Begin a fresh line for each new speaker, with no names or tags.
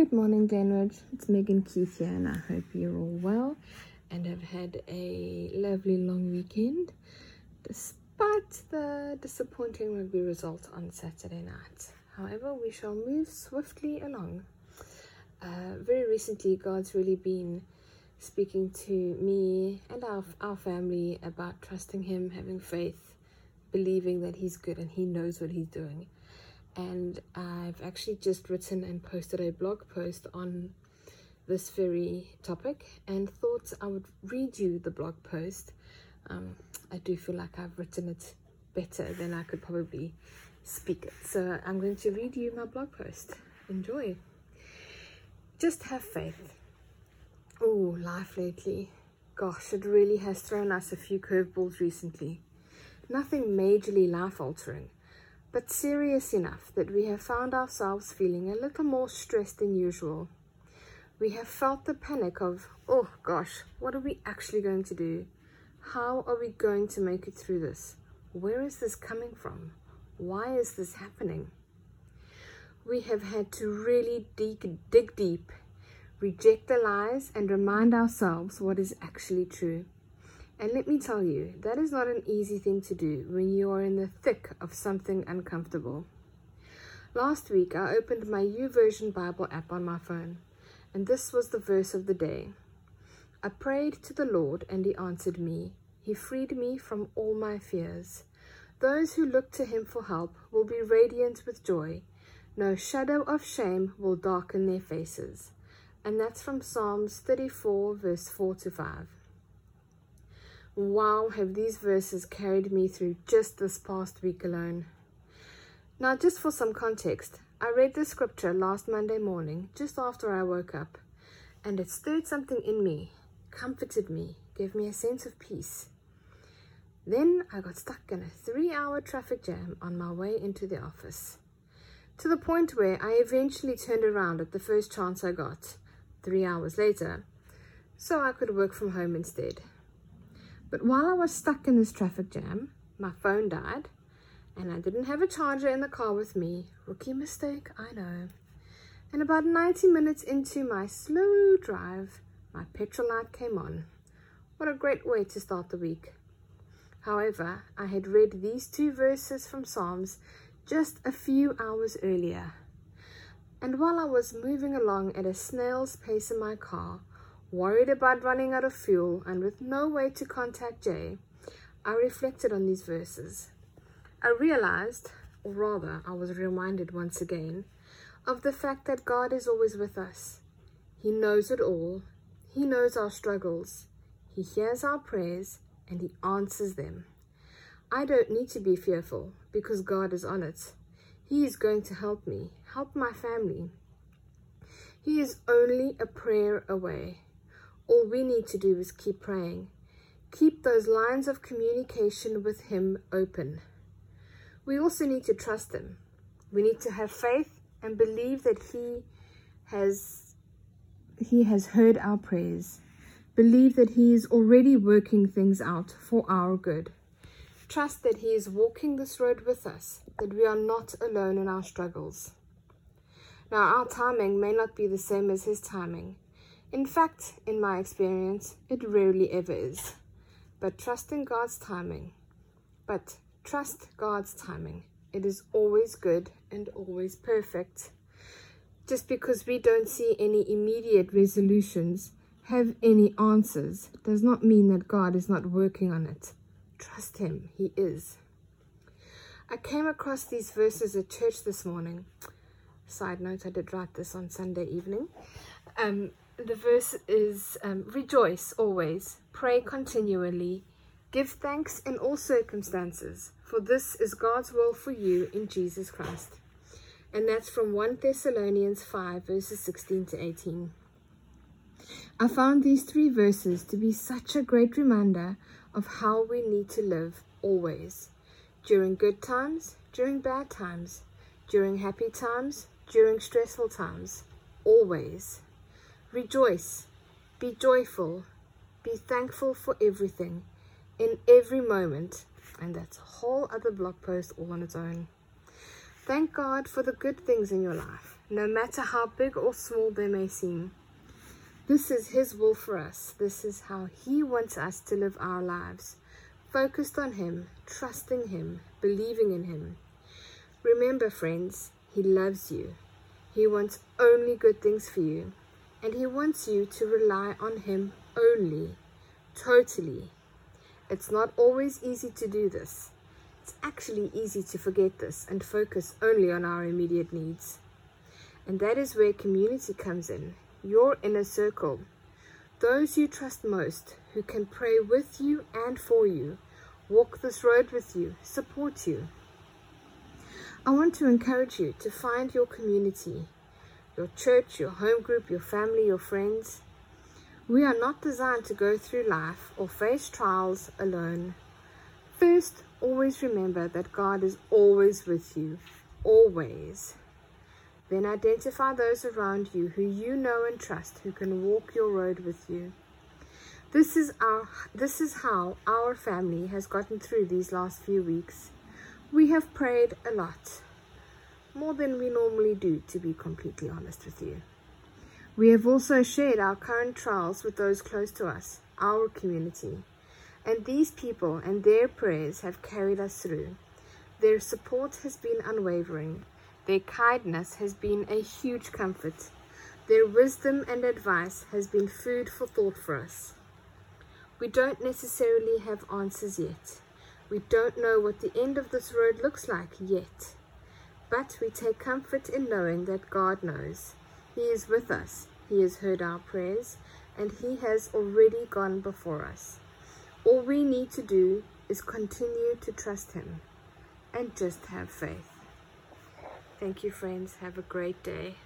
Good morning, Glenwood. It's Megan Keith here, and I hope you're all well and have had a lovely long weekend despite the disappointing rugby result on Saturday night. However, we shall move swiftly along. Uh, very recently, God's really been speaking to me and our, our family about trusting Him, having faith, believing that He's good and He knows what He's doing and I've actually just written and posted a blog post on this very topic and thought I would read you the blog post. Um, I do feel like I've written it better than I could probably speak it. So I'm going to read you my blog post. Enjoy. Just have faith. Oh, life lately. Gosh, it really has thrown us a few curveballs recently. Nothing majorly life altering but serious enough that we have found ourselves feeling a little more stressed than usual. We have felt the panic of, oh gosh, what are we actually going to do? How are we going to make it through this? Where is this coming from? Why is this happening? We have had to really dig, dig deep, reject the lies, and remind ourselves what is actually true. And let me tell you, that is not an easy thing to do when you are in the thick of something uncomfortable. Last week, I opened my YouVersion Bible app on my phone, and this was the verse of the day. I prayed to the Lord, and He answered me. He freed me from all my fears. Those who look to Him for help will be radiant with joy. No shadow of shame will darken their faces. And that's from Psalms 34, verse 4 to 5. Wow, have these verses carried me through just this past week alone. Now, just for some context, I read the scripture last Monday morning, just after I woke up, and it stirred something in me, comforted me, gave me a sense of peace. Then I got stuck in a three hour traffic jam on my way into the office, to the point where I eventually turned around at the first chance I got, three hours later, so I could work from home instead. But while I was stuck in this traffic jam, my phone died and I didn't have a charger in the car with me. Rookie mistake, I know. And about 90 minutes into my slow drive, my petrol light came on. What a great way to start the week. However, I had read these two verses from Psalms just a few hours earlier. And while I was moving along at a snail's pace in my car, Worried about running out of fuel and with no way to contact Jay, I reflected on these verses. I realized, or rather, I was reminded once again, of the fact that God is always with us. He knows it all. He knows our struggles. He hears our prayers and He answers them. I don't need to be fearful because God is on it. He is going to help me, help my family. He is only a prayer away. All we need to do is keep praying. Keep those lines of communication with Him open. We also need to trust Him. We need to have faith and believe that He has He has heard our prayers. Believe that He is already working things out for our good. Trust that He is walking this road with us, that we are not alone in our struggles. Now, our timing may not be the same as His timing, in fact, in my experience, it rarely ever is. But trust in God's timing. But trust God's timing. It is always good and always perfect. Just because we don't see any immediate resolutions, have any answers, does not mean that God is not working on it. Trust Him, He is. I came across these verses at church this morning. Side note, I did write this on Sunday evening. Um, the verse is um, rejoice always, pray continually, give thanks in all circumstances, for this is God's will for you in Jesus Christ. And that's from 1 Thessalonians 5, verses 16 to 18. I found these three verses to be such a great reminder of how we need to live always during good times, during bad times, during happy times, during stressful times, always. Rejoice, be joyful, be thankful for everything, in every moment. And that's a whole other blog post all on its own. Thank God for the good things in your life. no matter how big or small they may seem. This is His will for us. This is how He wants us to live our lives focused on Him, trusting Him, believing in Him. Remember, friends, He loves you. He wants only good things for you, and He wants you to rely on Him only, totally. It's not always easy to do this. It's actually easy to forget this and focus only on our immediate needs. And that is where community comes in, your inner circle. Those you trust most, who can pray with you and for you, walk this road with you, support you. I want to encourage you to find your community, your church, your home group, your family, your friends. We are not designed to go through life or face trials alone. First, always remember that God is always with you, always. Then identify those around you who you know and trust who can walk your road with you. This is our this is how our family has gotten through these last few weeks. We have prayed a lot. More than we normally do, to be completely honest with you. We have also shared our current trials with those close to us, our community. And these people and their prayers have carried us through. Their support has been unwavering. Their kindness has been a huge comfort. Their wisdom and advice has been food for thought for us. We don't necessarily have answers yet. We don't know what the end of this road looks like yet. But we take comfort in knowing that God knows. He is with us. He has heard our prayers and He has already gone before us. All we need to do is continue to trust Him and just have faith. Thank you, friends. Have a great day.